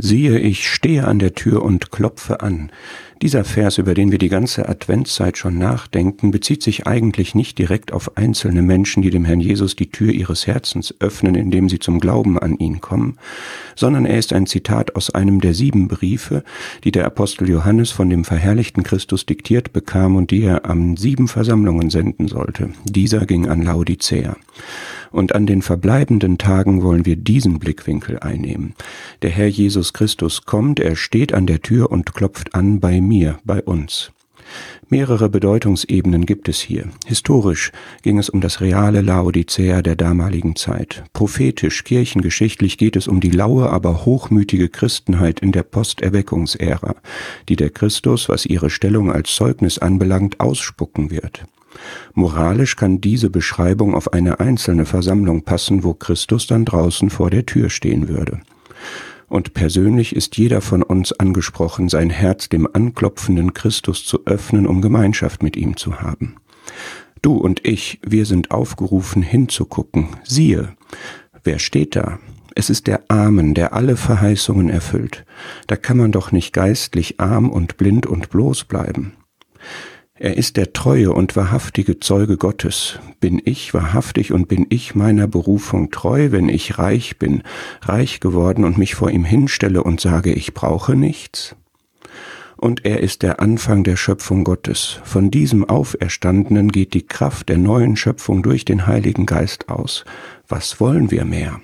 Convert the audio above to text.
Siehe, ich stehe an der Tür und klopfe an. Dieser Vers, über den wir die ganze Adventszeit schon nachdenken, bezieht sich eigentlich nicht direkt auf einzelne Menschen, die dem Herrn Jesus die Tür ihres Herzens öffnen, indem sie zum Glauben an ihn kommen, sondern er ist ein Zitat aus einem der sieben Briefe, die der Apostel Johannes von dem verherrlichten Christus diktiert bekam und die er an sieben Versammlungen senden sollte. Dieser ging an Laodicea. Und an den verbleibenden Tagen wollen wir diesen Blickwinkel einnehmen. Der Herr Jesus Christus kommt, er steht an der Tür und klopft an bei mir, bei uns. Mehrere Bedeutungsebenen gibt es hier. Historisch ging es um das reale Laodicea der damaligen Zeit. Prophetisch, kirchengeschichtlich geht es um die laue, aber hochmütige Christenheit in der Posterweckungsära, die der Christus, was ihre Stellung als Zeugnis anbelangt, ausspucken wird. Moralisch kann diese Beschreibung auf eine einzelne Versammlung passen, wo Christus dann draußen vor der Tür stehen würde. Und persönlich ist jeder von uns angesprochen, sein Herz dem anklopfenden Christus zu öffnen, um Gemeinschaft mit ihm zu haben. Du und ich, wir sind aufgerufen hinzugucken. Siehe, wer steht da? Es ist der Amen, der alle Verheißungen erfüllt. Da kann man doch nicht geistlich arm und blind und bloß bleiben. Er ist der treue und wahrhaftige Zeuge Gottes. Bin ich wahrhaftig und bin ich meiner Berufung treu, wenn ich reich bin, reich geworden und mich vor ihm hinstelle und sage, ich brauche nichts? Und er ist der Anfang der Schöpfung Gottes. Von diesem Auferstandenen geht die Kraft der neuen Schöpfung durch den Heiligen Geist aus. Was wollen wir mehr?